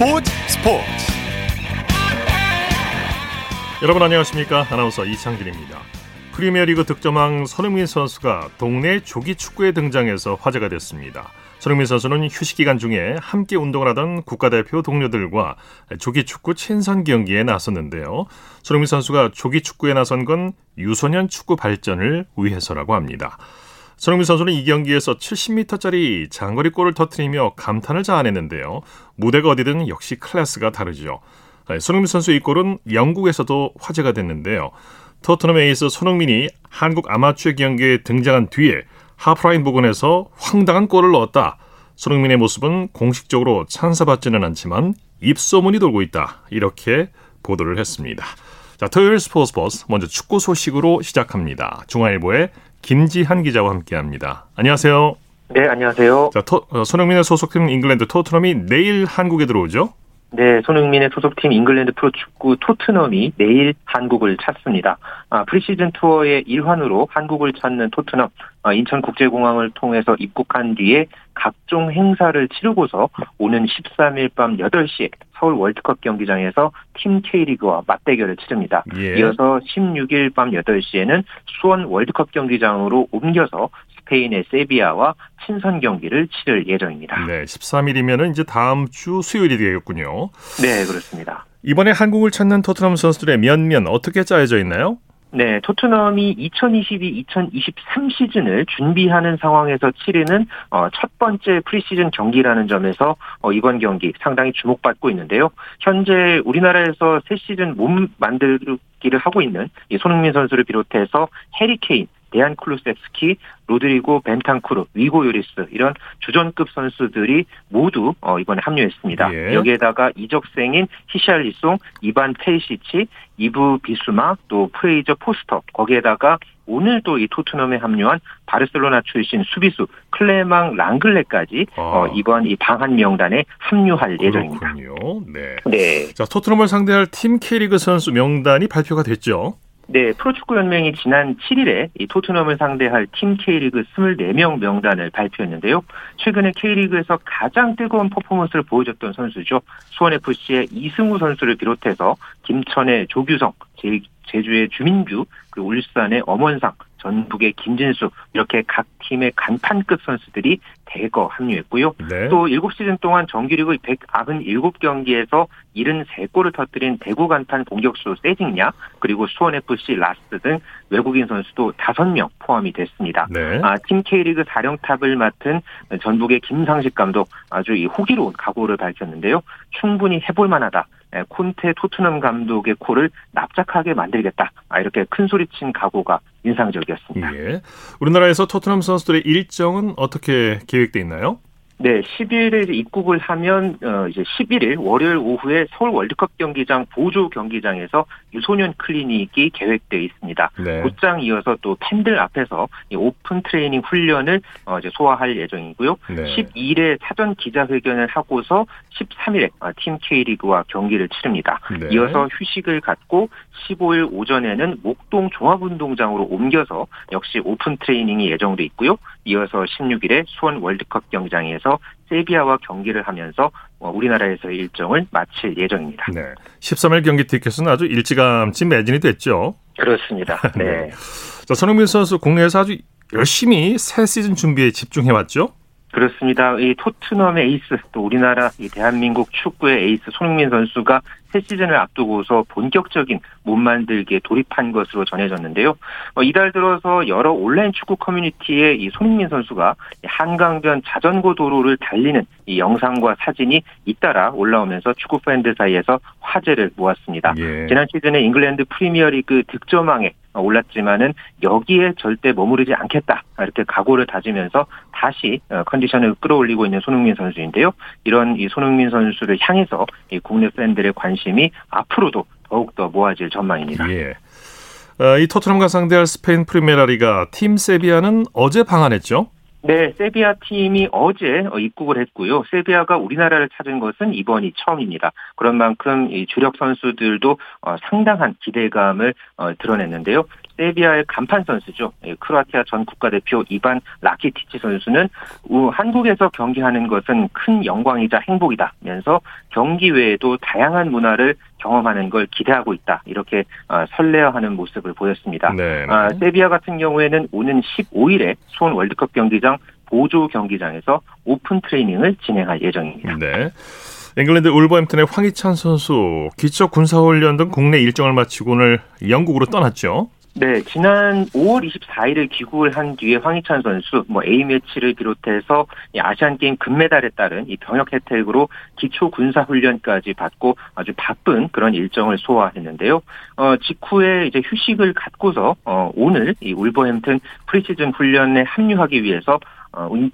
스포츠 스포츠 여러분 안녕하십니까 아나운서 이창진입니다 프리미어리그 득점왕 손흥민 선수가 동네 조기 축구에 등장해서 화제가 됐습니다 손흥민 선수는 휴식 기간 중에 함께 운동을 하던 국가대표 동료들과 조기 축구 친선 경기에 나섰는데요. 손흥민 선수가 조기 축구에 나선 건 유소년 축구 발전을 위해서라고 합니다. 손흥민 선수는 이 경기에서 70m짜리 장거리 골을 터트리며 감탄을 자아냈는데요. 무대가 어디든 역시 클래스가 다르죠. 손흥민 선수 이 골은 영국에서도 화제가 됐는데요. 토트넘 에이스 손흥민이 한국 아마추어 경기에 등장한 뒤에 하프라인 부근에서 황당한 골을 넣었다. 손흥민의 모습은 공식적으로 찬사받지는 않지만 입소문이 돌고 있다. 이렇게 보도를 했습니다. 자, 토요일 스포츠 버스 먼저 축구 소식으로 시작합니다. 중앙일보의 김지한 기자와 함께합니다. 안녕하세요. 네, 안녕하세요. 자, 토, 어, 손흥민의 소속팀 잉글랜드 토트넘이 내일 한국에 들어오죠? 네, 손흥민의 소속팀 잉글랜드 프로축구 토트넘이 내일 한국을 찾습니다. 아, 프리시즌 투어의 일환으로 한국을 찾는 토트넘, 아, 인천국제공항을 통해서 입국한 뒤에 각종 행사를 치르고서 오는 13일 밤 8시에 서울 월드컵 경기장에서 팀 K리그와 맞대결을 치릅니다. 예. 이어서 16일 밤 8시에는 수원 월드컵 경기장으로 옮겨서 스페인의 세비야와 친선 경기를 치를 예정입니다. 네, 13일이면 이제 다음 주 수요일이 되겠군요. 네, 그렇습니다. 이번에 한국을 찾는 토트넘 선수들의 면면 어떻게 짜여져 있나요? 네, 토트넘이 2022-2023 시즌을 준비하는 상황에서 치르는 어, 첫 번째 프리시즌 경기라는 점에서 어, 이번 경기 상당히 주목받고 있는데요. 현재 우리나라에서 새 시즌 몸 만들기를 하고 있는 손흥민 선수를 비롯해서 해리 케인, 데얀 쿨루셉스키, 로드리고 벤탄쿠르, 위고 요리스 이런 주전급 선수들이 모두 어, 이번에 합류했습니다. 예. 여기에다가 이적생인 히샬리송, 이반 페리시치, 이브 비수마, 또 프레이저 포스터 거기에다가 오늘 또 이 토트넘에 합류한 바르셀로나 출신 수비수 클레망 랑글레까지 아. 어, 이번 이 방한 명단에 합류할 예정입니다. 네. 네. 자 토트넘을 상대할 팀 K리그 선수 명단이 발표가 됐죠. 네, 프로축구연맹이 지난 7일에 이 토트넘을 상대할 팀 K리그 24명 명단을 발표했는데요. 최근에 K리그에서 가장 뜨거운 퍼포먼스를 보여줬던 선수죠. 수원FC의 이승우 선수를 비롯해서 김천의 조규성, 제주의 주민규, 그 울산의 엄원상, 전북의 김진수 이렇게 각 팀의 간판급 선수들이 대거 합류했고요. 네. 또 7시즌 동안 정규리그 197경기에서 73골을 터뜨린 대구 간판 공격수 세징야 그리고 수원FC 라스 등 외국인 선수도 5명 포함이 됐습니다. 네. 아, 팀 K리그 사령탑을 맡은 전북의 김상식 감독 아주 이 호기로운 각오를 밝혔는데요. 충분히 해볼 만하다. 예, 콘테 토트넘 감독의 코를 납작하게 만들겠다. 아, 이렇게 큰 소리친 각오가 인상적이었습니다. 예. 우리나라에서 토트넘 선수들의 일정은 어떻게 계획돼 있나요? 네, 10일에 입국을 하면 어 이제 11일 월요일 오후에 서울 월드컵 경기장 보조 경기장에서 유소년 클리닉이 계획되어 있습니다. 네. 곧장 이어서 또 팬들 앞에서 이 오픈 트레이닝 훈련을 어 이제 소화할 예정이고요. 네. 12일에 사전 기자회견을 하고서 13일에 어, 팀 K리그와 경기를 치릅니다. 네. 이어서 휴식을 갖고 15일 오전에는 목동 종합운동장으로 옮겨서 역시 오픈 트레이닝이 예정돼 있고요. 이어서 16일에 수원 월드컵 경기장에서 세비야와 경기를 하면서 어, 우리나라에서의 일정을 마칠 예정입니다. 네. 13일 경기 티켓은 아주 일찌감치 매진이 됐죠. 그렇습니다. 네. 네. 자, 손흥민 선수 국내에서 아주 열심히 새 시즌 준비에 집중해 왔죠. 그렇습니다. 이 토트넘의 에이스 또 우리나라 이 대한민국 축구의 에이스 손흥민 선수가 새 시즌을 앞두고서 본격적인 몸 만들기에 돌입한 것으로 전해졌는데요. 어, 이달 들어서 여러 온라인 축구 커뮤니티에 이 손흥민 선수가 한강변 자전거 도로를 달리는 이 영상과 사진이 잇따라 올라오면서 축구 팬들 사이에서 화제를 모았습니다. 예. 지난 시즌에 잉글랜드 프리미어리그 득점왕에 올랐지만은 여기에 절대 머무르지 않겠다 이렇게 각오를 다지면서 다시 어, 컨디션을 끌어올리고 있는 손흥민 선수인데요. 이런 이 손흥민 선수를 향해서 이 국내 팬들의 관심이 앞으로도 더욱더 모아질 전망입니다. 예. 어, 이 토트넘과 상대할 스페인 프리메라리가 팀 세비야는 어제 방한했죠? 네, 세비야 팀이 어제 어, 입국을 했고요. 세비야가 우리나라를 찾은 것은 이번이 처음입니다. 그런 만큼 이 주력 선수들도 어, 상당한 기대감을 어, 드러냈는데요. 세비야의 간판 선수죠. 크로아티아 전 국가대표 이반 라키티치 선수는 한국에서 경기하는 것은 큰 영광이자 행복이다면서 경기 외에도 다양한 문화를 경험하는 걸 기대하고 있다. 이렇게 어, 설레어하는 모습을 보였습니다. 네, 네. 아, 세비야 같은 경우에는 오는 15일에 수원 월드컵 경기장 보조 경기장에서 오픈 트레이닝을 진행할 예정입니다. 네. 잉글랜드 울버햄튼의 황희찬 선수 기초 군사훈련 등 국내 일정을 마치고 오늘 영국으로 떠났죠. 네, 지난 5월 24일에 귀국을 한 뒤에 황희찬 선수, 뭐 A 매치를 비롯해서 아시안 게임 금메달에 따른 이 병역 혜택으로 기초 군사 훈련까지 받고 아주 바쁜 그런 일정을 소화했는데요. 어, 직후에 이제 휴식을 갖고서 어, 오늘 이 울버햄튼 프리시즌 훈련에 합류하기 위해서 어,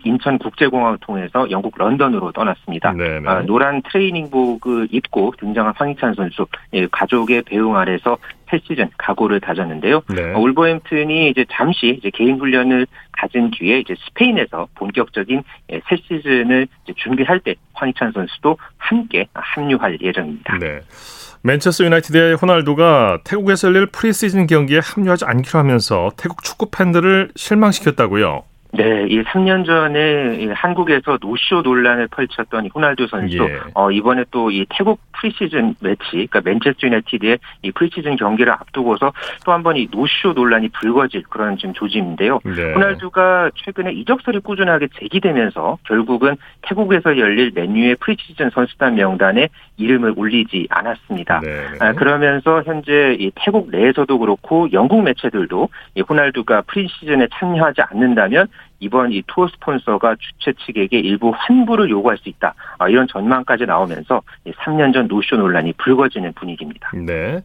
인천국제공항을 통해서 영국 런던으로 떠났습니다. 아, 노란 트레이닝복을 입고 등장한 황희찬 선수, 예, 가족의 배웅 아래서 새 시즌 각오를 다졌는데요. 네. 어, 울버햄튼이 이제 잠시 이제 개인 훈련을 가진 뒤에 이제 스페인에서 본격적인 예, 새 시즌을 준비할 때 황희찬 선수도 함께 합류할 예정입니다. 네. 맨체스터 유나이티드의 호날두가 태국에서 열릴 프리시즌 경기에 합류하지 않기로 하면서 태국 축구 팬들을 실망시켰다고요. 네, 이 3년 전에 한국에서 노쇼 논란을 펼쳤던 호날두 선수, 예. 어, 이번에 또 이 태국 프리시즌 매치, 그러니까 맨체스터 유나이티드의 이 프리시즌 경기를 앞두고서 또 한 번 이 노쇼 논란이 불거질 그런 지금 조짐인데요. 네. 호날두가 최근에 이적설이 꾸준하게 제기되면서 결국은 태국에서 열릴 맨유의 프리시즌 선수단 명단에 이름을 올리지 않았습니다. 네. 아, 그러면서 현재 이 태국 내에서도 그렇고 영국 매체들도 이 호날두가 프리시즌에 참여하지 않는다면 이번 이 투어 스폰서가 주최 측에게 일부 환불을 요구할 수 있다. 아, 이런 전망까지 나오면서 3년 전 노쇼 논란이 불거지는 분위기입니다. 네.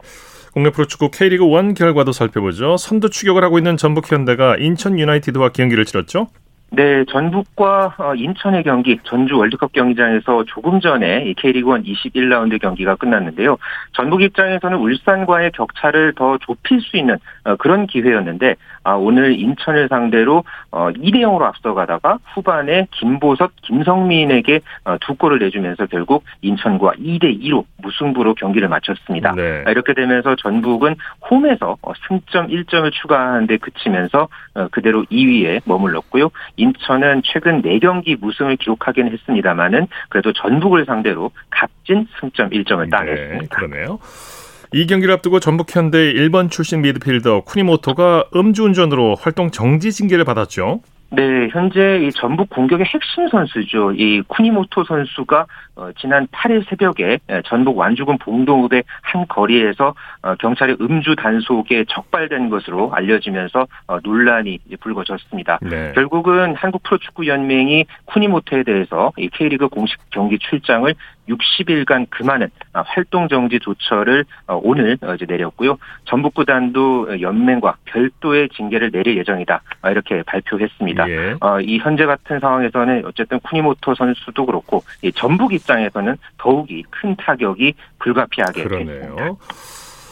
국내 프로축구 K리그 1 결과도 살펴보죠. 선두 추격을 하고 있는 전북 현대가 인천 유나이티드와 경기를 치렀죠. 네, 전북과 어, 인천의 경기, 전주 월드컵 경기장에서 조금 전에 이 K리그1 21라운드 경기가 끝났는데요. 전북 입장에서는 울산과의 격차를 더 좁힐 수 있는 어, 그런 기회였는데 아, 오늘 인천을 상대로 2대 어, 0으로 앞서가다가 후반에 김보섭, 김성민에게 두 골을 내주면서 결국 인천과 2대 2로 무승부로 경기를 마쳤습니다. 네. 아, 이렇게 되면서 전북은 홈에서 승점 1점을 추가하는데 그치면서 그대로 2위에 머물렀고요. 인천은 최근 4경기 무승을 기록하긴 했습니다만은 그래도 전북을 상대로 값진 승점 1점을 따냈습니다. 네, 그러네요. 이 경기를 앞두고 전북 현대 1번 출신 미드필더 쿠니모토가 음주운전으로 활동 정지 징계를 받았죠. 네, 현재 이 전북 공격의 핵심 선수죠. 이 쿠니모토 선수가 어, 지난 8일 새벽에 전북 완주군 봉동읍의 한 거리에서 어, 경찰의 음주 단속에 적발된 것으로 알려지면서 어, 논란이 불거졌습니다. 네. 결국은 한국 프로축구 연맹이 쿠니모토에 대해서 이 K리그 공식 경기 출장을 60일간 금하는 아, 활동 정지 조처를 어, 오늘 이제 내렸고요. 전북 구단도 연맹과 별도의 징계를 내릴 예정이다. 아, 이렇게 발표했습니다. 예. 이 현재 같은 상황에서는 어쨌든 쿠니모토 선수도 그렇고 전북 입장에서는 더욱이 큰 타격이 불가피하게 그러네요. 됐습니다.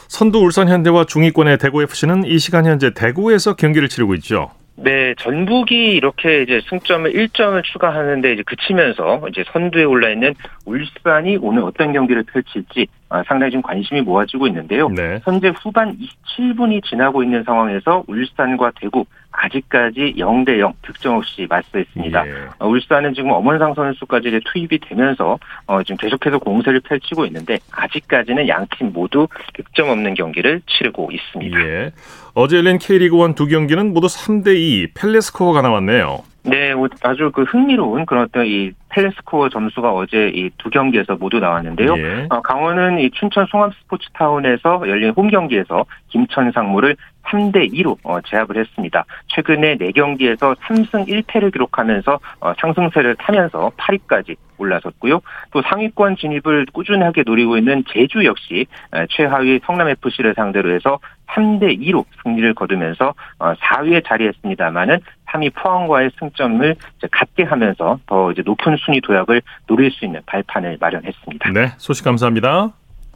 선두 울산 현대와 중위권의 대구 FC는 이 시간 현재 대구에서 경기를 치르고 있죠. 네, 전북이 이렇게 이제 승점을 1점을 추가하는데 이제 그치면서 이제 선두에 올라 있는 울산이 오늘 어떤 경기를 펼칠지 아, 상당히 좀 관심이 모아지고 있는데요. 네. 현재 후반 27분이 지나고 있는 상황에서 울산과 대구 아직까지 0대 0 득점 없이 맞서있습니다. 예. 어, 울산은 지금 엄원상 선수까지 이제 투입이 되면서 어, 지금 계속해서 공세를 펼치고 있는데 아직까지는 양팀 모두 득점 없는 경기를 치르고 있습니다. 예. 어제 열린 K리그 1 두 경기는 모두 3대 2 펠레 스코어가 나왔네요. 네, 뭐 아주 그 흥미로운 그런 어떤 이 펠레스코어 점수가 어제 이 두 경기에서 모두 나왔는데요. 예. 어, 강원은 이 춘천 송암 스포츠타운에서 열린 홈 경기에서 김천 상무를 3대 2로 어, 제압을 했습니다. 최근에 4경기에서 3승 1패를 기록하면서 어, 상승세를 타면서 8위까지 올라섰고요. 또 상위권 진입을 꾸준하게 노리고 있는 제주 역시 최하위 성남FC를 상대로 해서 3대 2로 승리를 거두면서 4위에 어, 자리했습니다만은 3위 포항과의 승점을 같게 하면서 더 이제 높은 순위 도약을 노릴 수 있는 발판을 마련했습니다. 네, 소식 감사합니다.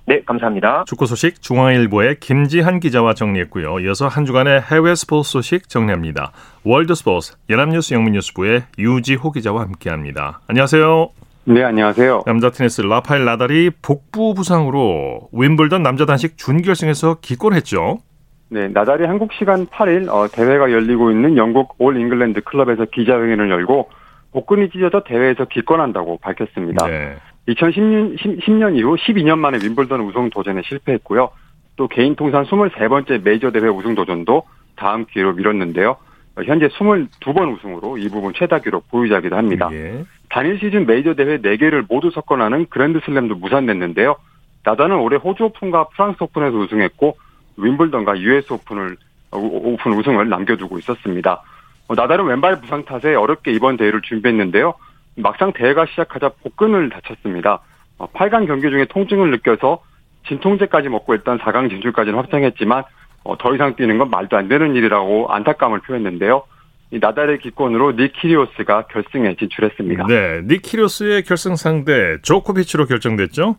네, 감사합니다. 축구 소식 중앙일보의 김지한 기자와 정리했고요. 이어서 한 주간의 해외 스포츠 소식 정리합니다. 월드 스포츠 연합뉴스 영문뉴스부의 유지호 기자와 함께합니다. 안녕하세요. 네, 안녕하세요. 남자 테니스 라파엘 나달이 복부 부상으로 윈블던 남자 단식 준결승에서 기권했죠. 네, 나달이 한국 시간 8일 어, 대회가 열리고 있는 영국 올 잉글랜드 클럽에서 기자회견을 열고 복근이 찢어져 대회에서 기권한다고 밝혔습니다. 네. 2010년 10년 이후 12년 만에 윈블던 우승 도전에 실패했고요. 또 개인 통산 23번째 메이저 대회 우승 도전도 다음 기회로 미뤘는데요. 현재 22번 우승으로 이 부문 최다 기록 보유자이기도 합니다. 예. 단일 시즌 메이저 대회 4개를 모두 석권하는 그랜드슬램도 무산됐는데요. 나달은 올해 호주 오픈과 프랑스 오픈에서 우승했고 윈블던과 US 오픈을 오픈 우승을 남겨두고 있었습니다. 나달은 왼발 부상 탓에 어렵게 이번 대회를 준비했는데요. 막상 대회가 시작하자 복근을 다쳤습니다. 8강 경기 중에 통증을 느껴서 진통제까지 먹고 일단 4강 진출까지는 확정했지만 어, 더 이상 뛰는 건 말도 안 되는 일이라고 안타까움을 표했는데요. 이 나달의 기권으로 니키리오스가 결승에 진출했습니다. 네, 니키리오스의 결승 상대 조코비치로 결정됐죠?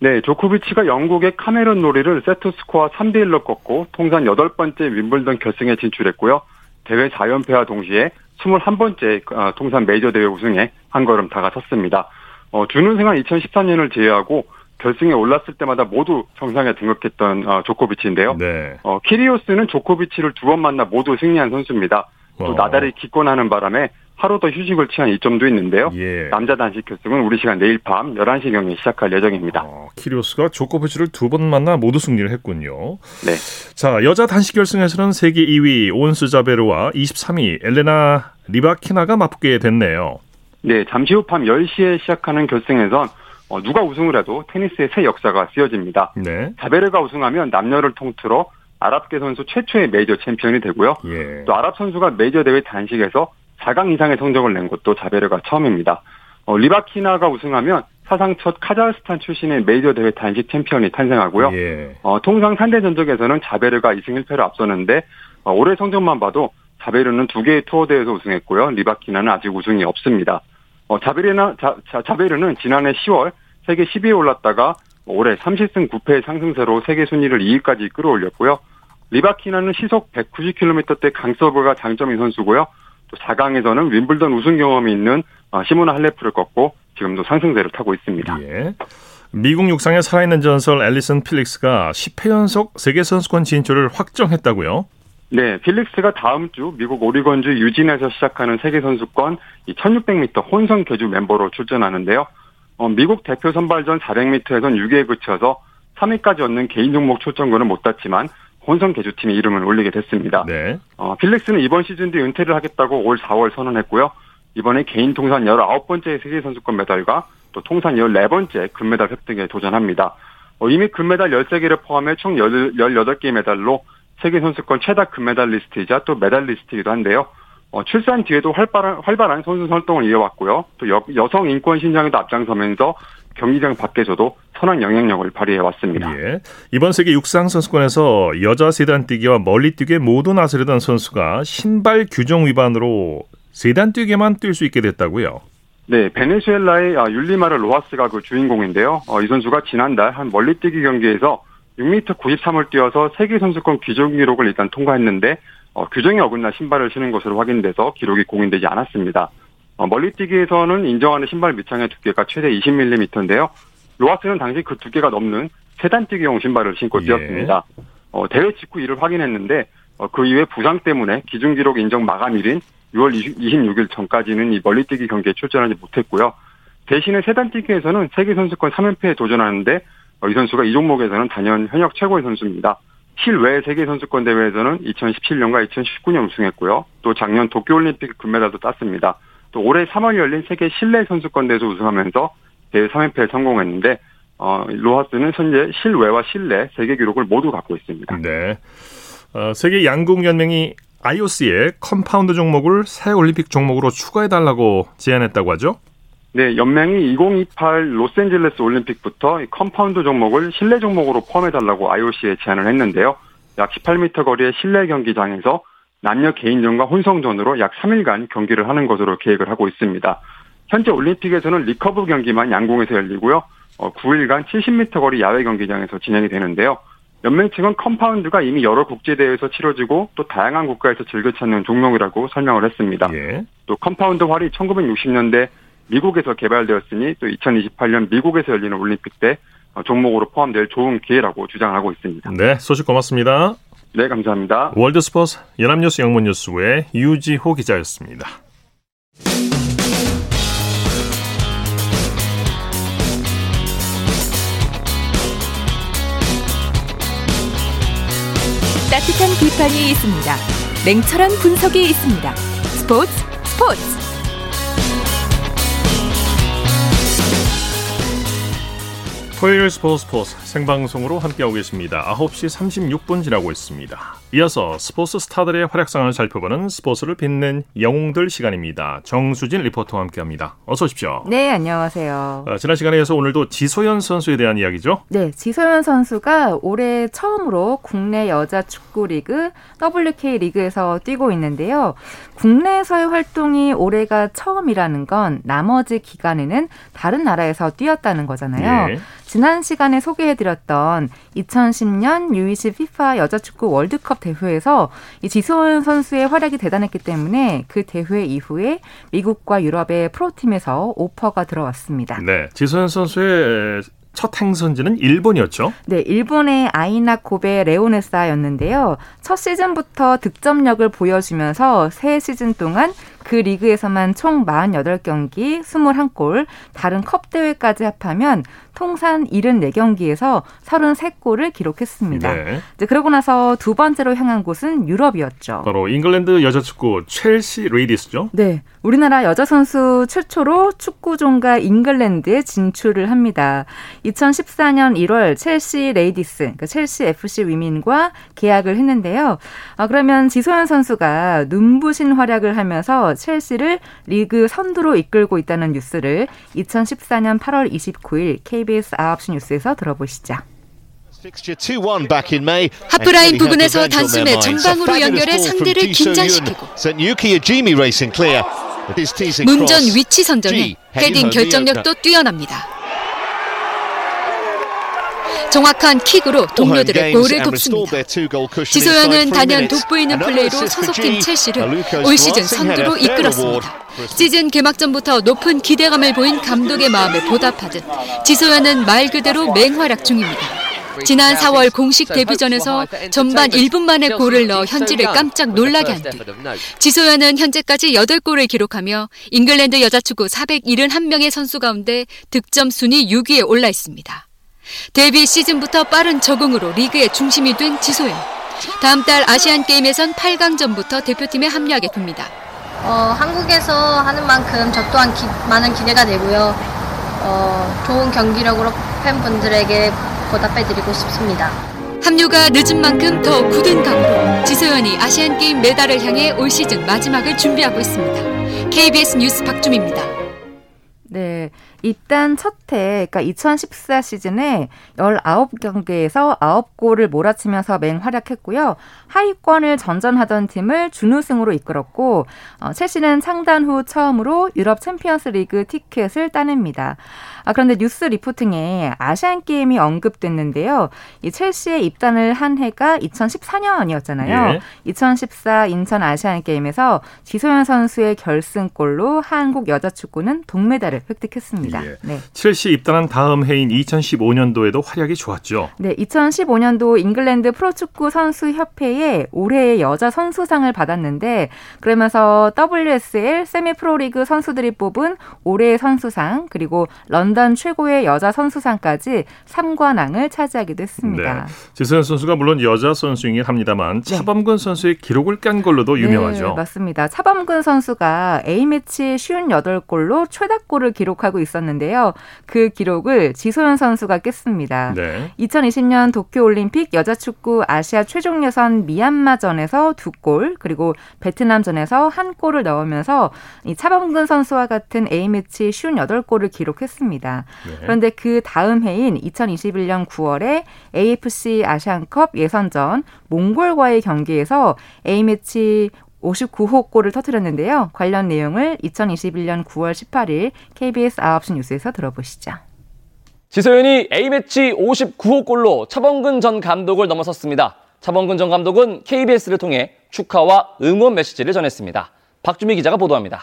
네, 조코비치가 영국의 카메론 놀이를 세트 스코어 3대 1로 꺾고 통산 8번째 윈블던 결승에 진출했고요. 대회 4연패와 동시에 21번째 어, 통산 메이저 대회 우승에 한 걸음 다가섰습니다. 어, 준우승한 2013년을 제외하고 결승에 올랐을 때마다 모두 정상에 등극했던 어, 조코비치인데요. 네. 어, 키리오스는 조코비치를 두 번 만나 모두 승리한 선수입니다. 또 어. 나달이 기권하는 바람에 하루 더 휴식을 취한 이점도 있는데요. 예. 남자 단식 결승은 우리 시간 내일 밤 11시 경에 시작할 예정입니다. 어, 키리오스가 조코비치를 두 번 만나 모두 승리를 했군요. 네. 자, 여자 단식 결승에서는 세계 2위 온스 자베르와 23위 엘레나 리바키나가 맞붙게 됐네요. 네, 잠시 후 밤 10시에 시작하는 결승에선 어, 누가 우승을 해도 테니스의 새 역사가 쓰여집니다. 네. 자베르가 우승하면 남녀를 통틀어 아랍계 선수 최초의 메이저 챔피언이 되고요. 예. 또 아랍 선수가 메이저 대회 단식에서 4강 이상의 성적을 낸 것도 자베르가 처음입니다. 어, 리바키나가 우승하면 사상 첫 카자흐스탄 출신의 메이저 대회 단식 챔피언이 탄생하고요. 예. 어, 통산 상대 전적에서는 자베르가 2승 1패로 앞서는데 어, 올해 성적만 봐도 자베르는 두 개의 투어 대회에서 우승했고요. 리바키나는 아직 우승이 없습니다. 어, 자베르나, 자, 자, 자 베르는 지난해 10월 세계 10위에 올랐다가 올해 30승 9패의 상승세로 세계 순위를 2위까지 끌어올렸고요. 리바키나는 시속 190km대 강서브가 장점인 선수고요. 또 4강에서는 윈블던 우승 경험이 있는 어, 시모나 할레프를 꺾고 지금도 상승세를 타고 있습니다. 예. 미국 육상의 살아있는 전설 앨리슨 필릭스가 10회 연속 세계 선수권 진출을 확정했다고요? 네, 필릭스가 다음 주 미국 오리건주 유진에서 시작하는 세계 선수권 1600m 혼성 계주 멤버로 출전하는데요. 어, 미국 대표 선발전 400m에선 6위에 그쳐서 3위까지 얻는 개인 종목 출전권은 못 땄지만 혼성 개주팀이 이름을 올리게 됐습니다. 네. 어, 필릭스는 이번 시즌 뒤 은퇴를 하겠다고 올 4월 선언했고요. 이번에 개인 통산 19번째 세계 선수권 메달과 또 통산 14번째 금메달 획득에 도전합니다. 어, 이미 금메달 13개를 포함해 총 18개의 메달로 세계 선수권 최다 금메달리스트이자 또 메달리스트이기도 한데요. 어, 출산 뒤에도 활발한, 활발한 선수 활동을 이어왔고요. 또 여, 여성 인권 신장에도 앞장서면서 경기장 밖에서도 선한 영향력을 발휘해 왔습니다. 예. 이번 세계 육상 선수권에서 여자 세단 뛰기와 멀리 뛰기 모두 나서려던 선수가 신발 규정 위반으로 세단 뛰기만 뛸 수 있게 됐다고요. 네, 베네수엘라의 아, 율리마르 로하스가 그 주인공인데요. 어, 이 선수가 지난달 한 멀리뛰기 경기에서 6m 93을 뛰어서 세계 선수권 규정 기록을 일단 통과했는데 어, 규정에 어긋나 신발을 신은 것으로 확인돼서 기록이 공인되지 않았습니다. 어, 멀리뛰기에서는 인정하는 신발 밑창의 두께가 최대 20mm인데요. 로하스는 당시 그 두께가 넘는 세단뛰기용 신발을 신고 예. 뛰었습니다. 어, 대회 직후 이를 확인했는데 어, 그 이후에 부상 때문에 기준 기록 인정 마감일인 6월 26일 전까지는 이 멀리뛰기 경기에 출전하지 못했고요. 대신에 세단뛰기에서는 세계 선수권 3연패에 도전하는데 어, 이 선수가 이 종목에서는 단연 현역 최고의 선수입니다. 실외 세계 선수권 대회에서는 2017년과 2019년 우승했고요. 또 작년 도쿄올림픽 금메달도 땄습니다. 또 올해 3월 열린 세계 실내 선수권 대회에서 우승하면서 대회 3연패에 성공했는데 어, 로하스는 현재 실외와 실내 세계 기록을 모두 갖고 있습니다. 네. 어, 세계 양궁 연맹이 IOC에 컴파운드 종목을 새 올림픽 종목으로 추가해 달라고 제안했다고 하죠? 네, 연맹이 2028 로스앤젤레스 올림픽부터 컴파운드 종목을 실내 종목으로 포함해달라고 IOC에 제안을 했는데요. 약 18m 거리의 실내 경기장에서 남녀 개인전과 혼성전으로 약 3일간 경기를 하는 것으로 계획을 하고 있습니다. 현재 올림픽에서는 리커브 경기만 양궁에서 열리고요. 어, 9일간 70m 거리 야외 경기장에서 진행이 되는데요. 연맹 측은 컴파운드가 이미 여러 국제대회에서 치러지고 또 다양한 국가에서 즐겨 찾는 종목이라고 설명을 했습니다. 예. 또 컴파운드 활이 1960년대 미국에서 개발되었으니 또 2028년 미국에서 열리는 올림픽 때 어, 종목으로 포함될 좋은 기회라고 주장하고 있습니다. 네, 소식 고맙습니다. 네, 감사합니다. 월드스포츠 연합뉴스 영문뉴스의 유지호 기자였습니다. 따뜻한 비판이 있습니다. 냉철한 분석이 있습니다. 스포츠 스포츠 토요일 스포츠 스포츠 생방송으로 함께하고 계십니다. 9시 36분 지나고 있습니다. 이어서 스포츠 스타들의 활약상을 살펴보는 스포츠를 빛낸 영웅들 시간입니다. 정수진 리포터와 함께합니다. 어서 오십시오. 네, 안녕하세요. 아, 지난 시간에 서 오늘도 지소연 선수에 대한 이야기죠? 네, 지소연 선수가 올해 처음으로 국내 여자 축구 리그 WK 리그에서 뛰고 있는데요. 국내에서의 활동이 올해가 처음이라는 건 나머지 기간에는 다른 나라에서 뛰었다는 거잖아요. 예. 지난 시간에 소개해드 렸던 2010년 U20 FIFA 여자축구 월드컵 대회에서 이 지소연 선수의 활약이 대단했기 때문에 그 대회 이후에 미국과 유럽의 프로팀에서 오퍼가 들어왔습니다. 네, 지소연 선수의 첫 행선지는 일본이었죠? 네, 일본의 아이낙 고베 레오네사였는데요. 첫 시즌부터 득점력을 보여주면서 세 시즌 동안 그 리그에서만 총 48경기, 21골, 다른 컵 대회까지 합하면 통산 74경기에서 33골을 기록했습니다. 네. 이제 그러고 나서 두 번째로 향한 곳은 유럽이었죠. 바로 잉글랜드 여자 축구 첼시 레이디스죠? 네. 우리나라 여자 선수 최초로 축구 종가 잉글랜드에 진출을 합니다. 2014년 1월 첼시 레이디스, 그러니까 첼시 FC 위민과 계약을 했는데요. 아, 그러면 지소연 선수가 눈부신 활약을 하면서 첼시를 리그 선두로 이끌고 있다는 뉴스를 2014년 8월 29일 KBS 9시 뉴스에서 들어보시죠. 하프라인 부근에서 단숨에 전방으로 연결해 상대를 긴장시키고. 문전 위치 선정에 헤딩 결정력도 뛰어납니다. 정확한 킥으로 동료들의 골을 돕습니다. 지소연은 단연 돋보이는 플레이로 소속팀 첼시를 올 시즌 선두로 이끌었습니다. 시즌 개막전부터 높은 기대감을 보인 감독의 마음에 보답하듯 지소연은 말 그대로 맹활약 중입니다. 지난 4월 공식 데뷔전에서 전반 1분 만에 골을 넣어 현지를 깜짝 놀라게 한 뒤 지소연은 현재까지 8골을 기록하며 잉글랜드 여자축구 471명의 선수 가운데 득점 순위 6위에 올라 있습니다. 데뷔 시즌부터 빠른 적응으로 리그의 중심이 된 지소연. 다음 달 아시안 게임에선 8강전부터 대표팀에 합류하게 됩니다. 어, 한국에서 하는 만큼 저 또한 기, 많은 기대가 되고요. 어, 좋은 경기력으로 팬분들에게 보답해드리고 싶습니다. 합류가 늦은 만큼 더 굳은 각오로 지소연이 아시안 게임 메달을 향해 올 시즌 마지막을 준비하고 있습니다. KBS 뉴스 박주미입니다. 네. 일단 첫해, 그러니까 2014 시즌에 19경기에서 9골을 몰아치면서 맹활약했고요. 하위권을 전전하던 팀을 준우승으로 이끌었고, 어, 첼시는 창단 후 처음으로 유럽 챔피언스 리그 티켓을 따냅니다. 아, 그런데 뉴스 리포팅에 아시안 게임이 언급됐는데요. 이 첼시에 입단을 한 해가 2014년이었잖아요. 예. 2014 인천 아시안 게임에서 지소연 선수의 결승골로 한국 여자 축구는 동메달을 획득했습니다. 예. 네. 첼시 입단한 다음 해인 2015년도에도 활약이 좋았죠. 네, 2015년도 잉글랜드 프로축구 선수 협회의 올해의 여자 선수상을 받았는데 그러면서 WSL 세미 프로리그 선수들이 뽑은 올해의 선수상 그리고 런던 최고의 여자 선수상까지 3관왕을 차지하기도 했습니다. 네. 지선 선수가 물론 여자 선수이긴 합니다만 네. 차범근 선수의 기록을 깐 걸로도 네, 유명하죠. 네, 맞습니다. 차범근 선수가 A매치 58골로 최다골을 기록하고 있었는데 요. 그 기록을 지소연 선수가 깼습니다. 네. 2020년 도쿄올림픽 여자축구 아시아 최종 예선 미얀마전에서 두 골, 그리고 베트남전에서 한 골을 넣으면서 이 차범근 선수와 같은 A매치 58골을 기록했습니다. 네. 그런데 그 다음 해인 2021년 9월에 AFC 아시안컵 예선전 몽골과의 경기에서 A매치 59호 골을 터뜨렸는데요. 관련 내용을 2021년 9월 18일 KBS 9시 뉴스에서 들어보시죠. 지소연이 A매치 59호 골로 차범근 전 감독을 넘어섰습니다. 차범근 전 감독은 KBS를 통해 축하와 응원 메시지를 전했습니다. 박주미 기자가 보도합니다.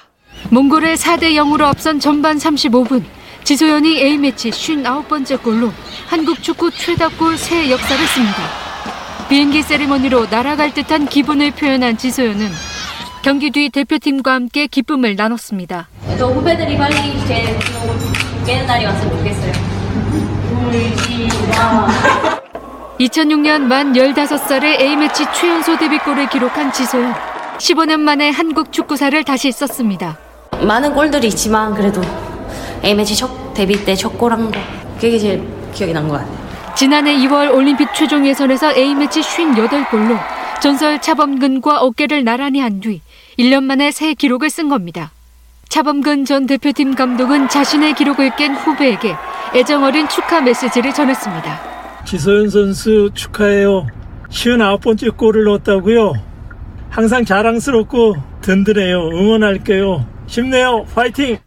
몽골의 4대 0으로 앞선 전반 35분 지소연이 A매치 59번째 골로 한국 축구 최다 골 새 역사를 씁니다. 비행기 세리머니로 날아갈 듯한 기분을 표현한 지소연은 경기 뒤 대표팀과 함께 기쁨을 나눴습니다. 저 후배들이 빨리 제 깨는 날이 왔으면 좋겠어요. 울지 마. 2006년 만 15살에 A매치 최연소 데뷔골을 기록한 지소연. 15년 만에 한국 축구사를 다시 썼습니다. 많은 골들이 있지만 그래도 A매치 첫 데뷔 때 첫 골한 거. 그게 제일 기억이 난 것 같아요. 지난해 2월 올림픽 최종 예선에서 A매치 58골로 전설 차범근과 어깨를 나란히 한 뒤 1년 만에 새 기록을 쓴 겁니다. 차범근 전 대표팀 감독은 자신의 기록을 깬 후배에게 애정 어린 축하 메시지를 전했습니다. 지소연 선수 축하해요. 59번째 골을 넣었다고요. 항상 자랑스럽고 든든해요. 응원할게요. 힘내요. 파이팅!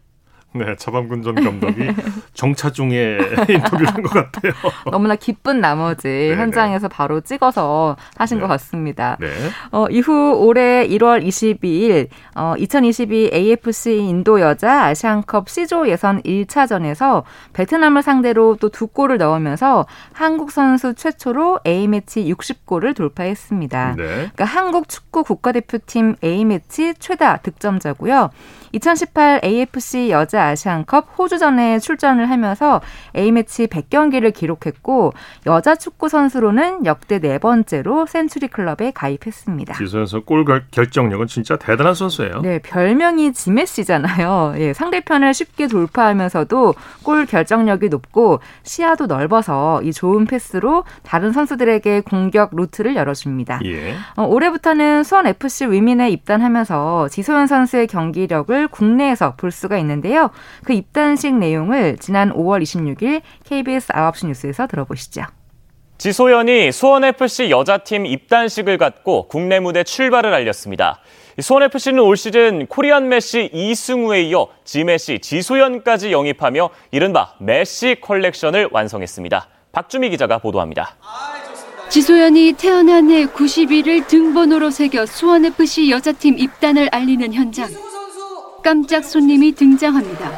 네, 차범근 전 감독이 정차 중에 인터뷰를 한 것 같아요. 너무나 기쁜 나머지 네네. 현장에서 바로 찍어서 하신 네. 것 같습니다. 네. 어, 이후 올해 1월 22일 어, 2022 AFC 인도 여자 아시안컵 C조 예선 1차전에서 베트남을 상대로 또 두 골을 넣으면서 한국 선수 최초로 A매치 60골을 돌파했습니다. 네. 그러니까 한국 축구 국가대표팀 A매치 최다 득점자고요. 2018 AFC 여자 아시안컵 호주전에 출전을 하면서 A매치 100경기를 기록했고 여자 축구 선수로는 역대 네 번째로 센츄리 클럽에 가입했습니다. 이 선수 골 결정력은 진짜 대단한 선수예요. 네, 별명이 지메시잖아요. 예, 상대편을 쉽게 돌파하면서도 골 결정력이 높고 시야도 넓어서 이 좋은 패스로 다른 선수들에게 공격 루트를 열어줍니다. 예. 어, 올해부터는 수원 FC 위민에 입단하면서 지소연 선수의 경기력을 국내에서 볼 수가 있는데요. 그 입단식 내용을 지난 5월 26일 KBS 9시 뉴스에서 들어보시죠. 지소연이 수원FC 여자팀 입단식을 갖고 국내 무대 출발을 알렸습니다. 수원FC는 올 시즌 코리안 메시 이승우에 이어 지메시 지소연까지 영입하며 이른바 메시 컬렉션을 완성했습니다. 박주미 기자가 보도합니다. 지소연이 태어난 해 90일을 등번호로 새겨 수원FC 여자팀 입단을 알리는 현장. 깜짝 손님이 등장합니다.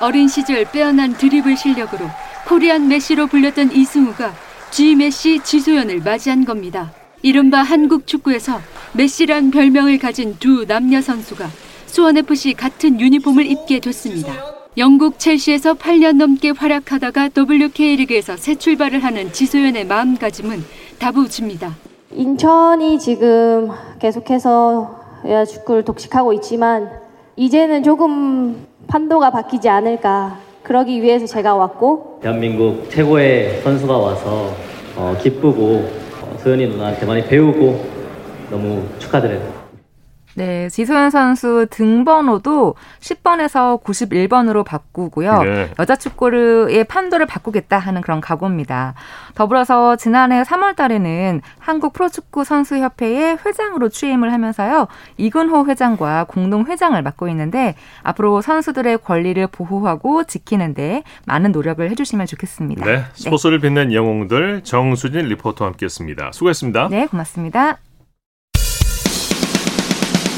어린 시절 빼어난 드리블 실력으로 코리안 메시로 불렸던 이승우가 G 메시 지소연을 맞이한 겁니다. 이른바 한국 축구에서 메시란 별명을 가진 두 남녀 선수가 수원FC 같은 유니폼을 입게 됐습니다. 영국 첼시에서 8년 넘게 활약하다가 WK리그에서 새 출발을 하는 지소연의 마음가짐은 다부집니다. 인천이 지금 계속해서 축구를 독식하고 있지만 이제는 조금 판도가 바뀌지 않을까. 그러기 위해서 제가 왔고 대한민국 최고의 선수가 와서 어, 기쁘고 어, 소연이 누나한테 많이 배우고 너무 축하드려요. 네, 지소연 선수 등번호도 10번에서 91번으로 바꾸고요. 네. 여자 축구의 판도를 바꾸겠다 하는 그런 각오입니다. 더불어서 지난해 3월 달에는 한국 프로축구 선수협회의 회장으로 취임을 하면서요. 이근호 회장과 공동 회장을 맡고 있는데 앞으로 선수들의 권리를 보호하고 지키는데 많은 노력을 해주시면 좋겠습니다. 네, 스포츠를 네. 빛낸 영웅들 정수진 리포터와 함께했습니다. 수고했습니다. 네, 고맙습니다.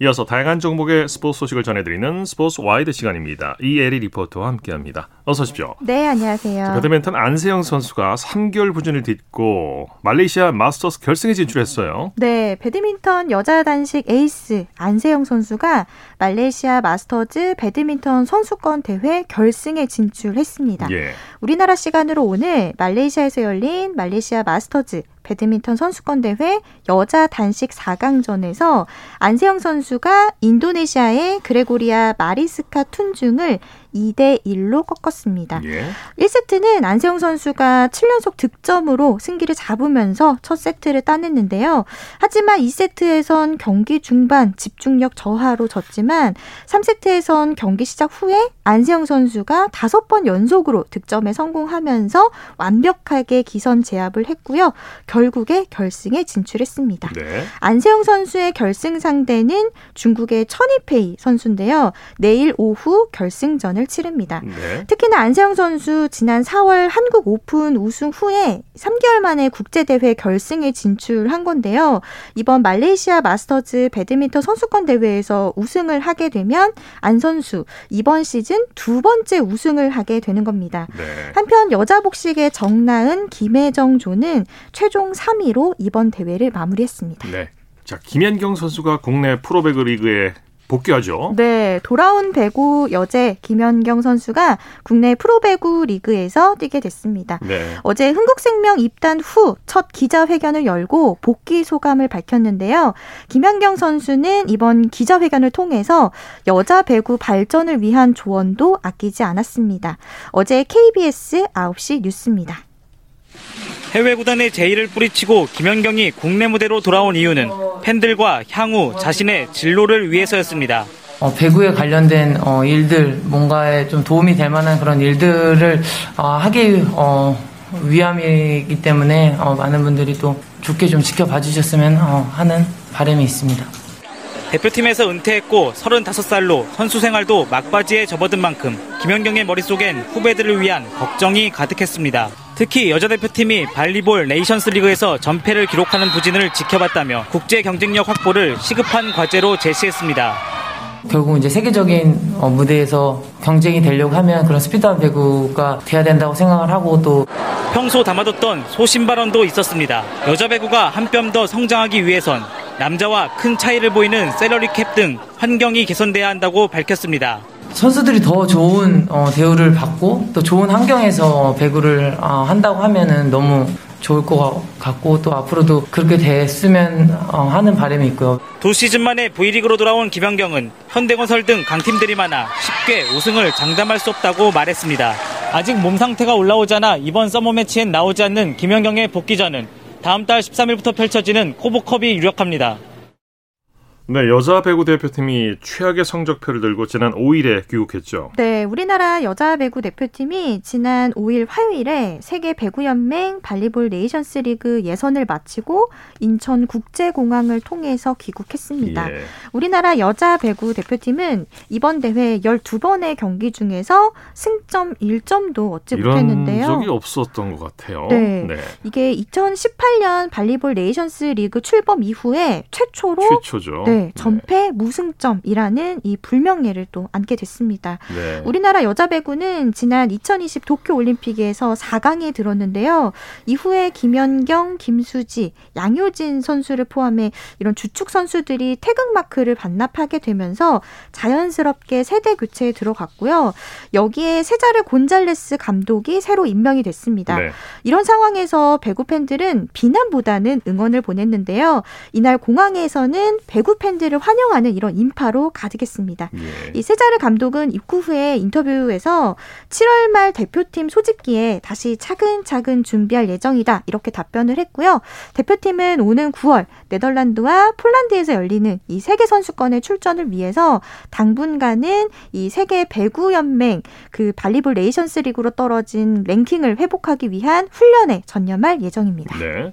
이어서 다양한 종목의 스포츠 소식을 전해드리는 스포츠 와이드 시간입니다. 이에리 리포터와 함께합니다. 어서 오십시오. 네, 안녕하세요. 배드민턴 안세영 선수가 3개월 부진을 딛고 말레이시아 마스터스 결승에 진출했어요. 네, 배드민턴 여자 단식 에이스 안세영 선수가 말레이시아 마스터즈 배드민턴 선수권 대회 결승에 진출했습니다. 예. 우리나라 시간으로 오늘 말레이시아에서 열린 말레이시아 마스터즈 배드민턴 선수권 대회 여자 단식 4강전에서 안세영 선수가 인도네시아의 그레고리아 마리스카 툰중을 2대 1로 꺾었습니다. 예. 1세트는 안세영 선수가 7연속 득점으로 승기를 잡으면서 첫 세트를 따냈는데요. 하지만 2세트에선 경기 중반 집중력 저하로 졌지만 3세트에선 경기 시작 후에 안세영 선수가 5번 연속으로 득점에 성공하면서 완벽하게 기선 제압을 했고요. 결국에 결승에 진출했습니다. 네. 안세영 선수의 결승 상대는 중국의 천이페이 선수인데요. 내일 오후 결승전 을 치릅니다. 네. 특히나 안세영 선수 지난 4월 한국 오픈 우승 후에 3개월 만에 국제대회 결승에 진출한 건데요. 이번 말레이시아 마스터즈 배드민턴 선수권 대회에서 우승을 하게 되면 안 선수 이번 시즌 두 번째 우승을 하게 되는 겁니다. 네. 한편 여자 복식의 정나은, 김혜정 조는 최종 3위로 이번 대회를 마무리했습니다. 네. 자, 김연경 선수가 국내 프로배그 리그에 복귀하죠. 네, 돌아온 배구 여제 김연경 선수가 국내 프로배구 리그에서 뛰게 됐습니다. 네. 어제 흥국생명 입단 후 첫 기자회견을 열고 복귀 소감을 밝혔는데요. 김연경 선수는 이번 기자회견을 통해서 여자 배구 발전을 위한 조언도 아끼지 않았습니다. 어제 KBS 9시 뉴스입니다. 해외 구단의 제의를 뿌리치고 김연경이 국내 무대로 돌아온 이유는 팬들과 향후 자신의 진로를 위해서였습니다. 어, 배구에 관련된 어, 일들, 뭔가에 좀 도움이 될 만한 그런 일들을 어, 하기 어, 위함이기 때문에 어, 많은 분들이 또 좋게 좀 지켜봐 주셨으면 어, 하는 바람이 있습니다. 대표팀에서 은퇴했고 35살로 선수 생활도 막바지에 접어든 만큼 김연경의 머릿속엔 후배들을 위한 걱정이 가득했습니다. 특히 여자 대표팀이 발리볼 네이션스 리그에서 전패를 기록하는 부진을 지켜봤다며 국제 경쟁력 확보를 시급한 과제로 제시했습니다. 결국 이제 세계적인 어, 무대에서 경쟁이 되려고 하면 그런 스피드한 배구가 돼야 된다고 생각을 하고 또 평소 담아뒀던 소신 발언도 있었습니다. 여자 배구가 한 뼘 더 성장하기 위해선 남자와 큰 차이를 보이는 샐러리 캡 등 환경이 개선돼야 한다고 밝혔습니다. 선수들이 더 좋은 어, 대우를 받고 또 좋은 환경에서 배구를 어, 한다고 하면은 너무 좋을 것 같고 또 앞으로도 그렇게 됐으면 어, 하는 바람이 있고요. 두 시즌 만에 V리그로 돌아온 김연경은 현대건설 등 강팀들이 많아 쉽게 우승을 장담할 수 없다고 말했습니다. 아직 몸 상태가 올라오지 않아 이번 서머 매치엔 나오지 않는 김연경의 복귀전은 다음 달 13일부터 펼쳐지는 코보컵이 유력합니다. 네, 여자 배구 대표팀이 최악의 성적표를 들고 지난 5일에 귀국했죠. 네, 우리나라 여자 배구 대표팀이 지난 5일 화요일에 세계 배구 연맹 발리볼 네이션스 리그 예선을 마치고 인천 국제공항을 통해서 귀국했습니다. 예. 우리나라 여자 배구 대표팀은 이번 대회 12번의 경기 중에서 승점 1점도 얻지 못했는데요. 적이 없었던 것 같아요. 네. 네. 이게 2018년 발리볼 네이션스 리그 출범 이후에 최초로 최초죠. 네, 네, 전패 무승점이라는 이 불명예를 또 안게 됐습니다. 네. 우리나라 여자 배구는 지난 2020 도쿄 올림픽에서 4강에 들었는데요. 이후에 김연경, 김수지, 양효진 선수를 포함해 이런 주축 선수들이 태극 마크를 반납하게 되면서 자연스럽게 세대 교체에 들어갔고요. 여기에 세자르 곤잘레스 감독이 새로 임명이 됐습니다. 네. 이런 상황에서 배구 팬들은 비난보다는 응원을 보냈는데요. 이날 공항에서는 배구 팬 팬들을 환영하는 이런 인파로 가득했습니다. 예. 이 세자르 감독은 입구 후에 인터뷰에서 7월 말 대표팀 소집기에 다시 차근차근 준비할 예정이다 이렇게 답변을 했고요. 대표팀은 오는 9월 네덜란드와 폴란드에서 열리는 이 세계 선수권의 출전을 위해서 당분간은 이 세계 배구 연맹 그 Volleyball Nations 리그로 떨어진 랭킹을 회복하기 위한 훈련에 전념할 예정입니다. 네.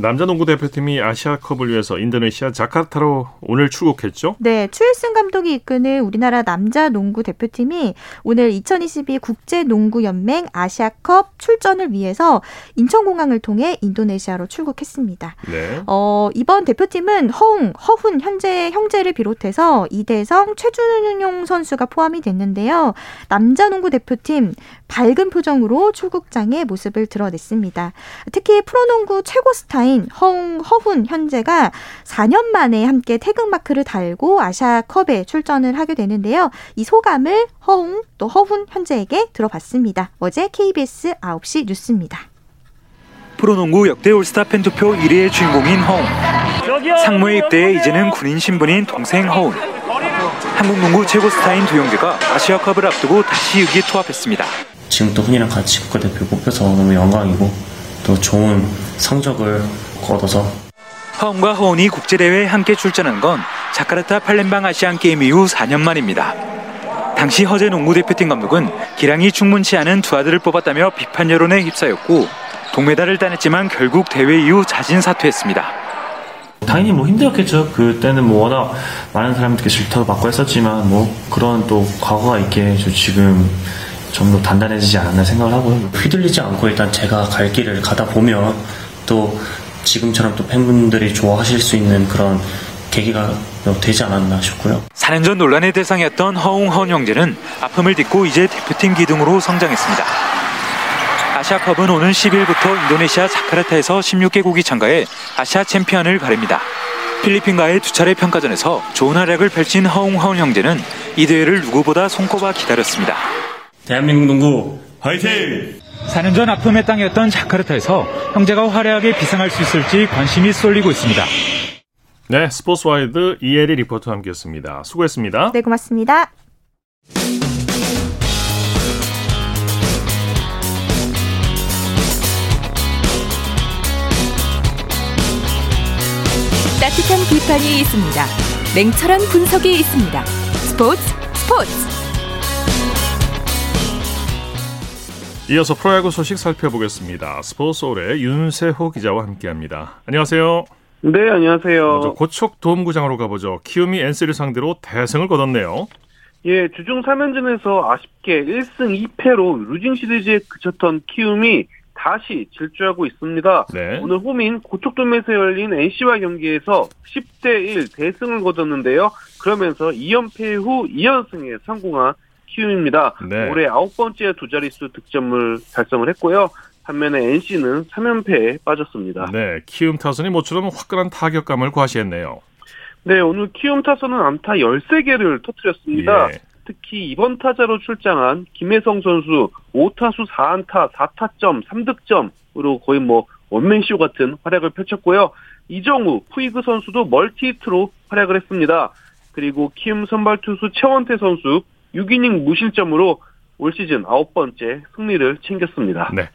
남자 농구 대표팀이 아시아컵을 위해서 인도네시아 자카르타로 오늘 출국했죠? 네, 추일승 감독이 이끄는 우리나라 남자 농구 대표팀이 오늘 2022 국제 농구 연맹 아시아컵 출전을 위해서 인천공항을 통해 인도네시아로 출국했습니다. 네. 어, 이번 대표팀은 허웅, 허훈 현재 형제를 비롯해서 이대성, 최준용 선수가 포함이 됐는데요. 남자 농구 대표팀 밝은 표정으로 출국장의 모습을 드러냈습니다. 특히 프로농구 최고 스타인 허웅, 허훈 현재가 4년 만에 함께 태극마크를 달고 아시아컵에 출전을 하게 되는데요. 이 소감을 허웅 또 허훈 현재에게 들어봤습니다. 어제 KBS 9시 뉴스입니다. 프로농구 역대 올스타 팬 투표 1위의 주인공인 허운. 상무에 입대해 이제는 군인 신분인 동생 허운. 한국 농구 최고 스타인 두영규가 아시아컵을 앞두고 다시 의기투합했습니다. 지금 또 훈이랑 같이 국가대표 뽑혀서 너무 영광이고 또 좋은 성적을 거둬서 허운과 허운이 국제대회에 함께 출전한 건 자카르타 팔렘방 아시안게임 이후 4년 만입니다. 당시 허재 농구대표팀 감독은 기량이 충분치 않은 두 아들을 뽑았다며 비판 여론에 휩싸였고 동메달을 따냈지만 결국 대회 이후 자진 사퇴했습니다. 당연히 뭐 힘들었겠죠. 그때는 뭐 워낙 많은 사람들께 질타도 받고 했었지만 뭐 그런 또 과거가 있게 저 지금 좀 더 단단해지지 않았나 생각을 하고요. 휘둘리지 않고 일단 제가 갈 길을 가다 보면 또 지금처럼 또 팬분들이 좋아하실 수 있는 그런 계기가 되지 않았나 싶고요. 4년 전 논란의 대상이었던 허웅 허운 형제는 아픔을 딛고 이제 대표팀 기둥으로 성장했습니다. 아시아컵은 오는 10일부터 인도네시아 자카르타에서 16개국이 참가해 아시아 챔피언을 가립니다. 필리핀과의 두 차례 평가전에서 좋은 활약을 펼친 허웅 허훈 형제는 이 대회를 누구보다 손꼽아 기다렸습니다. 대한민국 농구 화이팅! 4년 전 아픔의 땅이었던 자카르타에서 형제가 화려하게 비상할 수 있을지 관심이 쏠리고 있습니다. 네, 스포츠와이드 이혜리 리포터와 함께했습니다. 수고했습니다. 네, 고맙습니다. 따뜻한 비판이 있습니다. 냉철한 분석이 있습니다. 스포츠 스포츠 이어서 프로야구 소식 살펴보겠습니다. 스포츠올의 윤세호 기자와 함께합니다. 안녕하세요. 네, 안녕하세요. 고척 도움구장으로 가보죠. 키움이 NC를 상대로 대승을 거뒀네요. 예, 주중 3연전에서 아쉽게 1승 2패로 루징 시리즈에 그쳤던 키움이 다시 질주하고 있습니다. 네. 오늘 홈인 고척돔에서 열린 NC와 경기에서 10대 1 대승을 거뒀는데요. 그러면서 2연패 후 2연승에 성공한 키움입니다. 네. 올해 아홉 번째 두 자릿수 득점을 달성을 했고요. 반면에 NC는 3연패에 빠졌습니다. 네, 키움 타선이 모처럼 화끈한 타격감을 과시했네요. 네, 오늘 키움 타선은 안타 13개를 터뜨렸습니다. 예. 특히 이번 타자로 출장한 김혜성 선수 5타수 4안타 4타점 3득점으로 거의 뭐 원맨쇼 같은 활약을 펼쳤고요. 이정후, 푸이그 선수도 multi-hit로 활약을 했습니다. 그리고 키움 선발 투수 최원태 선수 6이닝 무실점으로 올 시즌 아홉 번째 승리를 챙겼습니다. 네.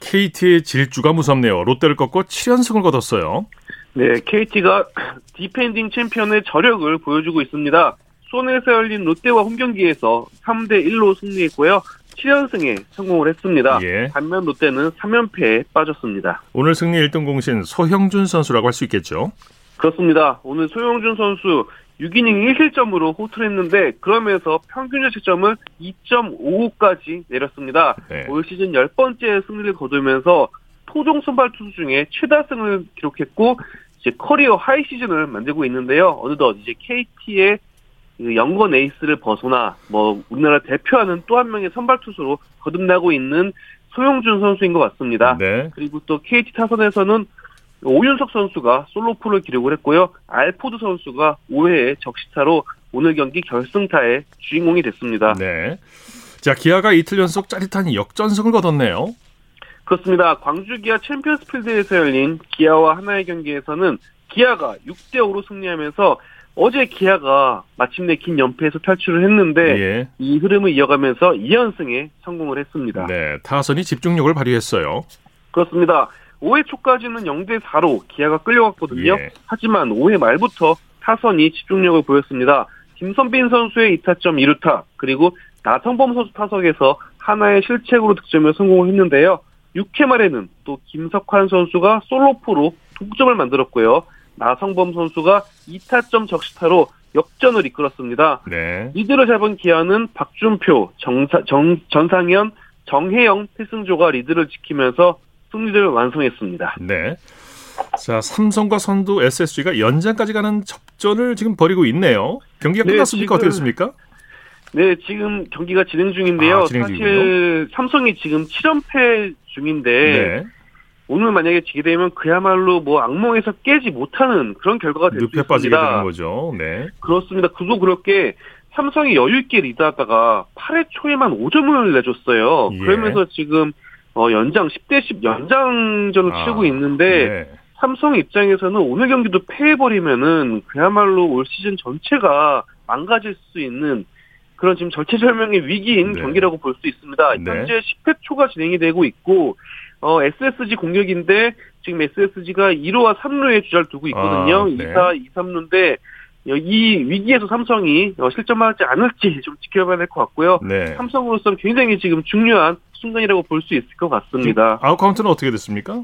KT의 질주가 무섭네요. 롯데를 꺾고 7연승을 거뒀어요. 네, KT가 defending 챔피언의 저력을 보여주고 있습니다. 수원에서 열린 롯데와 홈경기에서 3대 1로 승리했고요. 7연승에 성공을 했습니다. 예. 반면 롯데는 3연패에 빠졌습니다. 오늘 승리 1등 공신 소형준 선수라고 할 수 있겠죠? 그렇습니다. 오늘 소형준 선수 6이닝 1실점으로 호투를 했는데 그러면서 평균 자책점을 2.55까지 내렸습니다. 네. 올 시즌 10번째 승리를 거두면서 토종 선발 투수 중에 최다승을 기록했고 이제 career high 시즌을 만들고 있는데요. 어느덧 이제 KT의 그 young gun 에이스를 벗어나 뭐 우리나라 대표하는 또 한 명의 선발 투수로 거듭나고 있는 소형준 선수인 것 같습니다. 네. 그리고 또 KT 타선에서는 오윤석 선수가 솔로포를 기록을 했고요. 알포드 선수가 5회의 적시타로 오늘 경기 결승타의 주인공이 됐습니다. 네. 자, 기아가 이틀 연속 짜릿한 역전승을 거뒀네요. 그렇습니다. 광주 기아 챔피언스 필드에서 열린 기아와 한화의 경기에서는 기아가 6대 5로 승리하면서 어제 기아가 마침내 긴 연패에서 탈출을 했는데 예. 이 흐름을 이어가면서 2연승에 성공을 했습니다. 네, 타선이 집중력을 발휘했어요. 그렇습니다. 5회 초까지는 0대 4로 기아가 끌려갔거든요. 예. 하지만 5회 말부터 타선이 집중력을 보였습니다. 김선빈 선수의 2타점 2루타 그리고 나성범 선수 타석에서 하나의 실책으로 득점에 성공을 했는데요. 6회 말에는 또 김석환 선수가 솔로포로 동점을 만들었고요. 나성범 선수가 2타점 적시타로 역전을 이끌었습니다. 네. 리드를 잡은 기아는 박준표, 정사, 정, 전상현, 정혜영 필승조가 리드를 지키면서 승리를 완성했습니다. 네. 자, 삼성과 선두 SSG가 연장까지 가는 접전을 지금 벌이고 있네요. 경기가 네, 끝났습니까? 어떻게 됐습니까? 네, 지금 경기가 진행 중인데요. 아, 진행 사실 삼성이 지금 7연패 중인데 네. 오늘 만약에 지게 되면 그야말로 뭐 악몽에서 깨지 못하는 그런 결과가 될 수 있습니다. 빠지게 되는 거죠. 네. 그렇습니다. 그도 그렇게 삼성이 여유 있게 리드하다가 8회 초에만 5점을 내줬어요. 예. 그러면서 지금 어, 연장 10대 10 연장전을 아, 치르고 있는데 네. 삼성 입장에서는 오늘 경기도 패해버리면은 그야말로 올 시즌 전체가 망가질 수 있는 그런 지금 절체절명의 위기인 네. 경기라고 볼 수 있습니다. 네. 현재 10회 초가 진행이 되고 있고 어, SSG 공격인데 지금 SSG가 1루와 3루에 주자를 두고 있거든요. 아, 네. 2사, 2, 3루인데 이 위기에서 삼성이 어, 실점하지 않을지 좀 지켜봐야 될 것 같고요. 네. 삼성으로서는 굉장히 지금 중요한 순간이라고 볼 수 있을 것 같습니다. 아웃 카운트는 어떻게 됐습니까?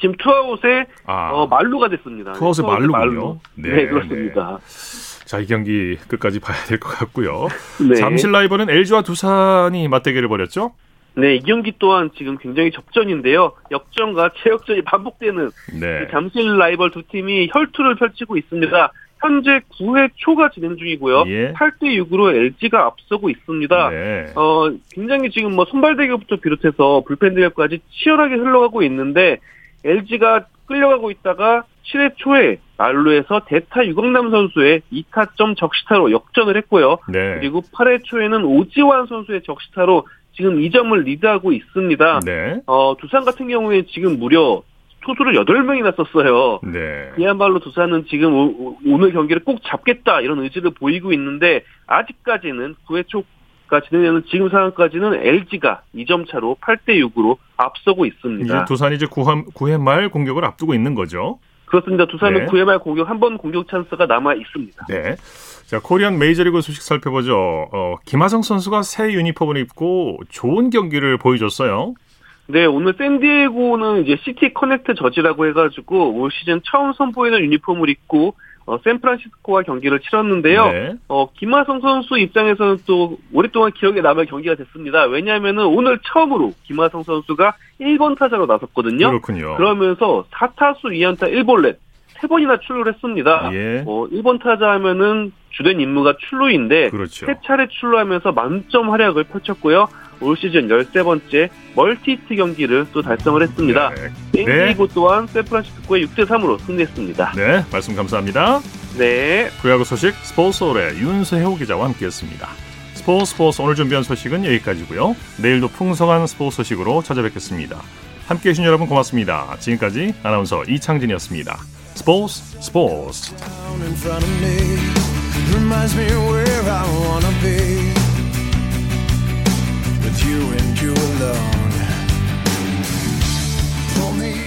지금 투아웃에 아. 어, 만루가 됐습니다. 투아웃에 만루군요. 만루. 네, 네 그렇습니다. 네. 자, 이 경기 끝까지 봐야 될 것 같고요. 네. 잠실 라이벌은 LG와 두산이 맞대결을 벌였죠? 네, 이 경기 또한 지금 굉장히 접전인데요. 역전과 재역전이 반복되는 네. 그 잠실 라이벌 두 팀이 혈투를 펼치고 있습니다. 현재 9회 초가 진행 중이고요. 예. 8대 6으로 LG가 앞서고 있습니다. 네. 어, 굉장히 지금 뭐 선발 대결부터 비롯해서 불펜 대결까지 치열하게 흘러가고 있는데 LG가 끌려가고 있다가 7회 초에 말루에서 대타 유강남 선수의 2타점 적시타로 역전을 했고요. 네. 그리고 8회 초에는 오지환 선수의 적시타로 지금 2점을 리드하고 있습니다. 네. 어, 두산 같은 경우에 지금 무려 투수를 8명이나 썼어요. 네. 그야말로 두산은 지금 오, 오늘 경기를 꼭 잡겠다 이런 의지를 보이고 있는데 아직까지는 9회 초가 진행되는 지금 상황까지는 LG가 2점 차로 8대 6으로 앞서고 있습니다. 이제 두산이 이제 9회, 9회 말 공격을 앞두고 있는 거죠. 그렇습니다. 두산은 네. 9회 말 공격 한 번 공격 찬스가 남아 있습니다. 네. 자, 코리안 메이저리그 소식 살펴보죠. 어, 김하성 선수가 새 유니폼을 입고 좋은 경기를 보여줬어요. 네, 오늘 샌디에고는 이제 City Connect jersey라고 해가지고 올 시즌 처음 선보이는 유니폼을 입고 어, 샌프란시스코와 경기를 치렀는데요. 네. 어, 김하성 선수 입장에서는 또 오랫동안 기억에 남을 경기가 됐습니다. 왜냐하면은 오늘 처음으로 김하성 선수가 1번 타자로 나섰거든요. 그렇군요. 그러면서 4타수 2안타 1볼넷 3번이나 출루를 했습니다. 예. 어, 1번 타자 하면은 주된 임무가 출루인데 그렇죠. 3차례 출루하면서 만점 활약을 펼쳤고요. 올 시즌 13번째 멀티히트 경기를 또 달성을 했습니다. 네. 땡기고 네. 또한 샌프란시스코의 6대3으로 승리했습니다. 네, 말씀 감사합니다. 네. 프로야구 소식 스포츠홀의 윤세호 기자와 함께했습니다. 스포츠 스포츠 오늘 준비한 소식은 여기까지고요. 내일도 풍성한 스포츠 소식으로 찾아뵙겠습니다. 함께해 주신 여러분 고맙습니다. 지금까지 아나운서 이창진이었습니다. 스포츠 스포츠 you and you alone. pull me.